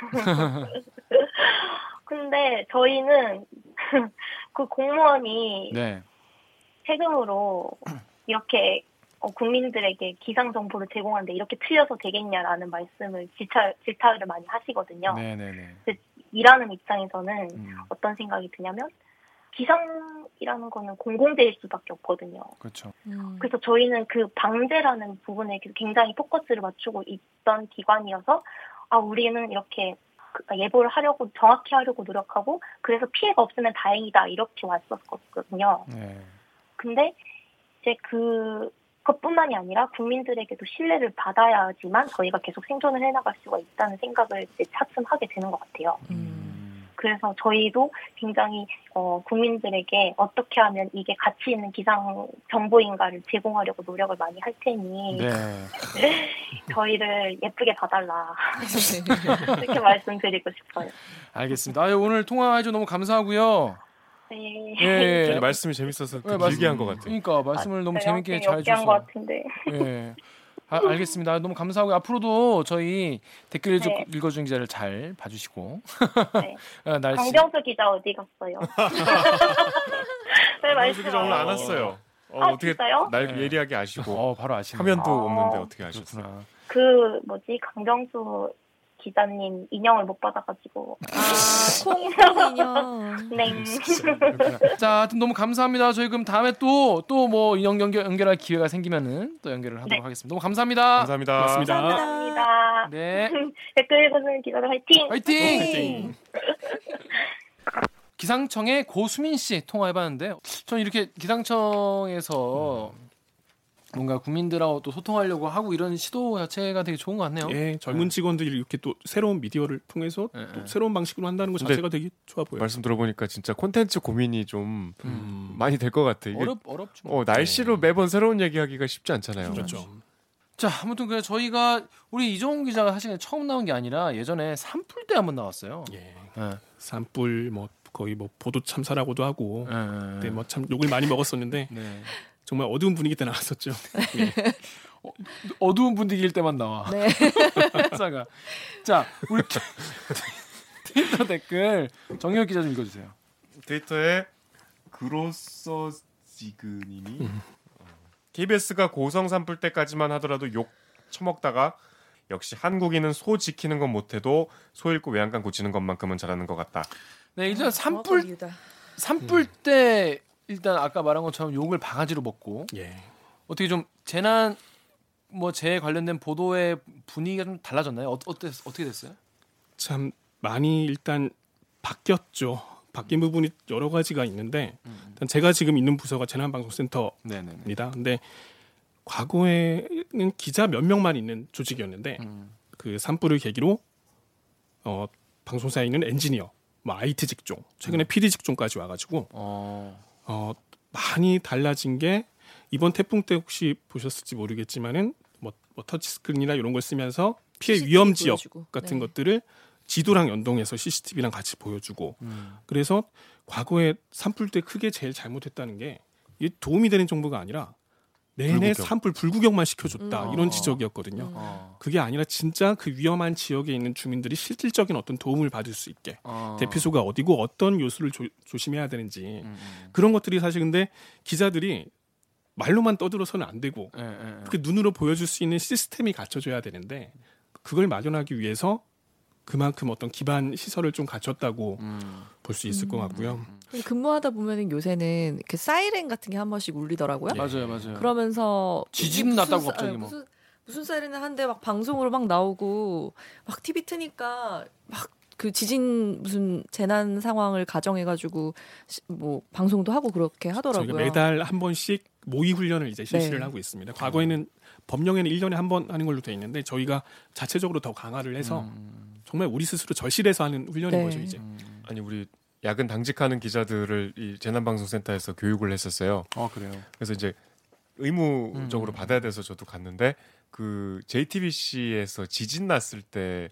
근데 저희는 그 공무원이 네. 세금으로 이렇게 어, 국민들에게 기상 정보를 제공하는데 이렇게 틀려서 되겠냐라는 말씀을 질타, 질타를 많이 하시거든요. 네네네. 일하는 입장에서는 음, 어떤 생각이 드냐면 기상이라는 거는 공공재일 수밖에 없거든요. 그렇죠. 음. 그래서 저희는 그 방제라는 부분에 굉장히 포커스를 맞추고 있던 기관이어서 아 우리는 이렇게 그 예보를 하려고 정확히 하려고 노력하고 그래서 피해가 없으면 다행이다 이렇게 왔었거든요. 네. 근데 이제 그 그것뿐만이 아니라 국민들에게도 신뢰를 받아야지만 저희가 계속 생존을 해나갈 수가 있다는 생각을 이제 차츰 하게 되는 것 같아요. 음. 그래서 저희도 굉장히 어, 국민들에게 어떻게 하면 이게 가치 있는 기상 정보인가를 제공하려고 노력을 많이 할 테니 네. 저희를 예쁘게 봐달라 이렇게 말씀드리고 싶어요. 알겠습니다. 아유, 오늘 통화해줘 너무 감사하고요. 네. 예. 아니, 말씀이 재밌어서 네, 길게 한 것 같아요. 그러니까 말씀을 너무 제가 재밌게 잘 어깨한 것. 같은데. 예. 아, 알겠습니다. 너무 감사하고 앞으로도 저희 댓글 네. 읽어주는 기자를 잘 봐주시고 네. 아, 날씨 강병수 기자 어디 갔어요? 왜 강수 기자 오늘 안 말씀 왔어요. 어, 아, 어떻게 진짜요? 날 네. 예리하게 아시고 어 바로 아시네. 화면도 아, 없는데 어떻게 아셨어요? 그렇구나. 그 뭐지 강병수 기자님 인형을 못 받아가지고 아, 콩콩 인형. 네. 그렇구나. 자, 하여튼 너무 감사합니다. 저희 그럼 다음에 또 또뭐 연결 연결할 기회가 생기면은 또 연결을 하도록 네. 하겠습니다. 너무 감사합니다. 감사합니다. 고맙습니다. 감사합니다. 네. 댓글 읽어주는 기자들 화이팅! 화이팅! 화이팅! 기상청의 고수민 씨 통화해봤는데 저는 이렇게 기상청에서 뭔가 국민들하고 또 소통하려고 하고 이런 시도 자체가 되게 좋은 것 같네요. 예, 젊은 직원들이 이렇게 또 새로운 미디어를 통해서 예, 또 예. 새로운 방식으로 한다는 것 자체가 되게 좋아 보여요. 말씀 들어보니까 진짜 콘텐츠 고민이 좀 음. 많이 될 것 같아. 이게 어렵 어렵죠. 뭐. 어, 날씨로 매번 새로운 얘기하기가 쉽지 않잖아요. 그렇죠. 자, 아무튼 그 저희가 우리 이종훈 기자가 사실 처음 나온 게 아니라 예전에 산불 때 한번 나왔어요. 예. 예. 산불 뭐 거의 뭐 보도 참사라고도 하고 예, 예. 그때 뭐 참 욕을 많이 먹었었는데 네. 정말 어두운 분위기 때 나왔었죠. 예. 어 두운 분위기일 때만 나와. 네. 사가. 자, 우리 트위터 댓글 정혁 기자 좀 읽어주세요. 트위터에 그로서 지그님이 KBS가 고성 산불 때까지만 하더라도 욕 처먹다가 역시 한국인은 소 지키는 건 못해도 소 잃고 외양간 고치는 것만큼은 잘하는 것 같다. 네, 일단 정확한 산불. 산불 때 일단 아까 말한 것처럼 욕을 바가지로 먹고 예. 어떻게 좀 재난 뭐 재해 관련된 보도의 분위기가 좀 달라졌나요? 어, 어땠, 어떻게 됐어요? 참 많이 일단 바뀌었죠. 바뀐 부분이 여러 가지가 있는데 일단 제가 지금 있는 부서가 재난방송센터입니다. 네네네. 근데 과거에는 기자 몇 명만 있는 조직이었는데 음. 그 산불을 계기로 어, 방송사에 있는 엔지니어, 뭐 IT 직종, 최근에 PD 직종까지 와가지고 어. 어, 많이 달라진 게 이번 태풍 때 혹시 보셨을지 모르겠지만은 뭐, 뭐 터치 스크린이나 이런 걸 쓰면서 피해 CCTV 위험 지역 보여주고. 같은 네. 것들을 지도랑 연동해서 CCTV랑 같이 보여주고 음. 그래서 과거에 산불 때 크게 제일 잘못했다는 게 도움이 되는 정보가 아니라 내내 불구경. 산불 불구경만 시켜줬다 음. 이런 어. 지적이었거든요. 음. 어. 그게 아니라 진짜 그 위험한 지역에 있는 주민들이 실질적인 어떤 도움을 받을 수 있게 어. 대피소가 어디고 어떤 요소를 조, 조심해야 되는지 음, 음. 그런 것들이 사실 근데 기자들이 말로만 떠들어서는 안 되고 예, 예, 예. 그 눈으로 보여줄 수 있는 시스템이 갖춰져야 되는데 그걸 마련하기 위해서 그만큼 어떤 기반 시설을 좀 갖췄다고 음. 볼수 있을 것 같고요. 근무하다 보면은 요새는 이렇게 사이렌 같은 게 한 번씩 울리더라고요. 예. 맞아요, 맞아요. 그러면서 지진 났다고 사- 갑자기 뭐. 무슨 무슨 사이렌을 한데 막 방송으로 막 나오고 막 TV 트니까 막 그 지진 무슨 재난 상황을 가정해가지고 시- 뭐 방송도 하고 그렇게 하더라고요. 저희가 매달 한 번씩 모의 훈련을 이제 실시를 네. 하고 있습니다. 과거에는 법령에는 1년에 한 번 하는 걸로 돼 있는데 저희가 자체적으로 더 강화를 해서 음. 정말 우리 스스로 절실해서 하는 훈련인 네. 거죠, 이제. 음. 아니 우리 야근 당직하는 기자들을 이 재난방송센터에서 교육을 했었어요. 어 그래요. 그래서 이제 의무적으로 음. 받아야 돼서 저도 갔는데 그 JTBC에서 지진 났을 때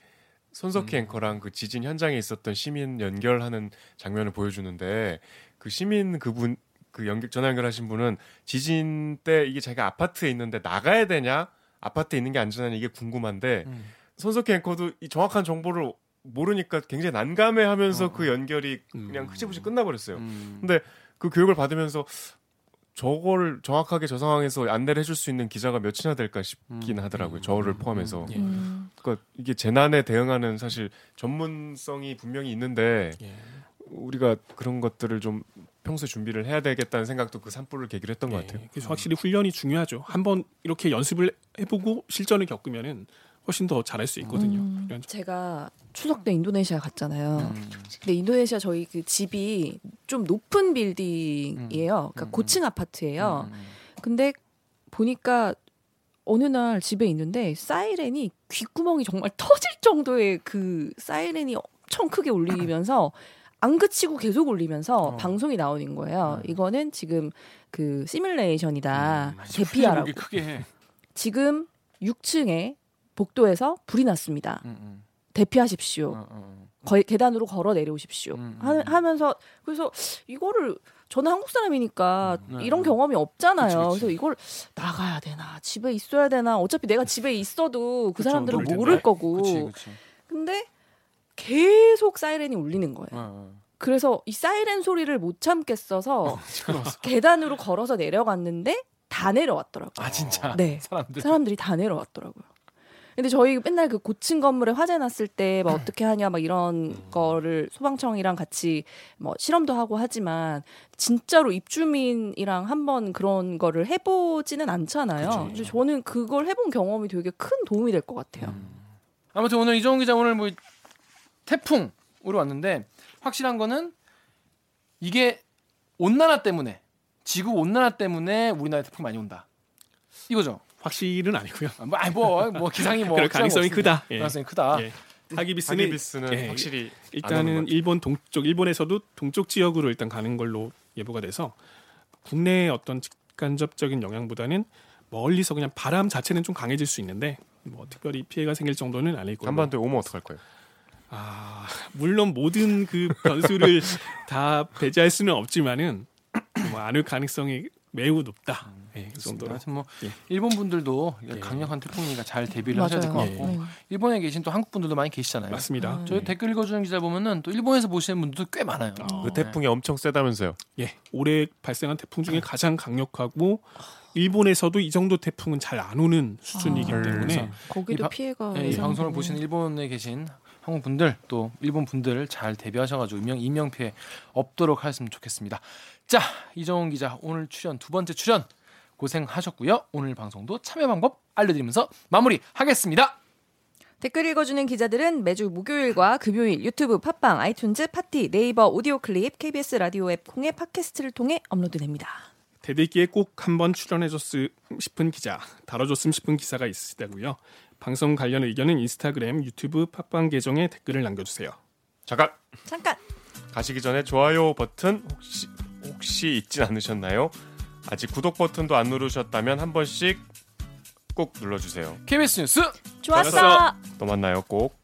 손석희 음. 앵커랑 그 지진 현장에 있었던 시민 연결하는 장면을 보여주는데 그 시민 그분 그 연결 전화 연결하신 분은 지진 때 이게 자기가 아파트에 있는데 나가야 되냐 아파트에 있는 게 안전하냐 이게 궁금한데 음. 손석희 앵커도 이 정확한 정보를 모르니까 굉장히 난감해하면서 어, 그 연결이 그냥 음. 흐지부지 끝나버렸어요. 음. 근데 그 교육을 받으면서 저걸 정확하게 저 상황에서 안내를 해줄 수 있는 기자가 몇이나 될까 싶긴 음. 하더라고요. 음. 저를 포함해서. 음. 예. 음. 그러니까 이게 재난에 대응하는 사실 전문성이 분명히 있는데 예. 우리가 그런 것들을 좀 평소에 준비를 해야 되겠다는 생각도 그 산불을 계기로 했던 것 예. 같아요. 그래서 확실히 훈련이 중요하죠. 한번 이렇게 연습을 해보고 실전을 겪으면은 훨씬 더 잘할 수 있거든요. 음. 훈련. 제가 추석 때 인도네시아 갔잖아요. 음. 근데 인도네시아 저희 그 집이 좀 높은 빌딩이에요. 그러니까 음. 고층 아파트예요. 음. 근데 보니까 어느 날 집에 있는데 사이렌이 귓구멍이 정말 터질 정도의 그 사이렌이 엄청 크게 울리면서 안 그치고 계속 울리면서 어. 방송이 나오는 거예요. 음. 이거는 지금 그 시뮬레이션이다. 음. 대피하라고. 해. 지금 6층에 복도에서 불이 났습니다. 음, 음. 대피하십시오. 어, 어. 거의 계단으로 걸어 내려오십시오. 음, 하, 음. 하면서 그래서 이거를 저는 한국 사람이니까 음, 네. 이런 경험이 없잖아요. 그치, 그치. 그래서 이걸 나가야 되나 집에 있어야 되나 어차피 내가 집에 있어도 그 그쵸, 사람들은 모를. 거고. 그치. 근데 계속 사이렌이 울리는 거예요. 어, 어. 그래서 이 사이렌 소리를 못 참겠어서. 계단으로 걸어서 내려갔는데 다 내려왔더라고요. 아 진짜. 네. 사람들. 사람들이 다 내려왔더라고요. 근데 저희 맨날 그 고층 건물에 화재 났을 때 막 어떻게 하냐 막 이런 거를 소방청이랑 같이 뭐 실험도 하고 하지만 진짜로 입주민이랑 한번 그런 거를 해보지는 않잖아요. 그쵸. 그래서 저는 그걸 해본 경험이 되게 큰 도움이 될 것 같아요. 음. 아무튼 오늘 이정훈 기자 오늘 뭐 태풍으로 왔는데 확실한 거는 이게 온난화 때문에 지구 온난화 때문에 우리나라에 태풍 많이 온다. 이거죠. 확실은 아니고요. 아, 뭐, 아니, 뭐, 뭐 기상이 뭐 가능성이. 크다. 예. 가능성이 크다. 예. 하기비스는 하기비스는 예, 확실히 안 오는 일단은 것 일본 동쪽 일본에서도 동쪽 지역으로 일단 가는 걸로 예보가 돼서 국내의 어떤 직간접적인 영향보다는 멀리서 그냥 바람 자체는 좀 강해질 수 있는데 뭐 특별히 피해가 생길 정도는 아닐 거고. 한반도에 오면 어떡할 거예요? 아 물론 모든 그 변수를 다 배제할 수는 없지만은 뭐 안올 가능성이 매우 높다. 예, 그 정도로. 하여튼 뭐 예. 일본 분들도 예. 강력한 태풍이니까 잘 대비를 하셔야 될 것. 같고 네. 일본에 계신 또 한국 분들도 많이 계시잖아요. 맞습니다. 음. 저희 댓글 읽어주는 기자 보면은 또 일본에서 보시는 분들도 꽤 많아요. 어. 그 태풍이 엄청 세다면서요? 예, 올해 발생한 태풍 중에 가장 강력하고 일본에서도 이 정도 태풍은 잘 안 오는 수준이기 아. 때문에 거기도 이 바- 피해가 네, 이. 방송을 보시는 일본에 계신 한국 분들 또 일본 분들 잘 대비하셔가지고 인명 인명 피해 없도록 하셨으면 좋겠습니다. 자 이정훈 기자 오늘 출연 두 번째 출연 고생하셨고요. 오늘 방송도 참여 방법 알려드리면서 마무리하겠습니다. 댓글 읽어주는 기자들은 매주 목요일과 금요일 유튜브, 팟빵, 아이튠즈, 팟티, 네이버 오디오 클립, KBS 라디오 앱 콩의 팟캐스트를 통해 업로드됩니다. 대들기에 꼭 한번 출연해줬으면 싶은 기자, 다뤄줬으면 싶은 기사가 있으시다고요. 방송 관련 의견은 인스타그램, 유튜브, 팟빵 계정에 댓글을 남겨주세요. 잠깐 잠깐 가시기 전에 좋아요 버튼 혹시 혹시 잊진 않으셨나요? 아직 구독 버튼도 안 누르셨다면 한 번씩 꼭 눌러주세요. KBS 뉴스 좋았어. 좋았어. 또 만나요 꼭.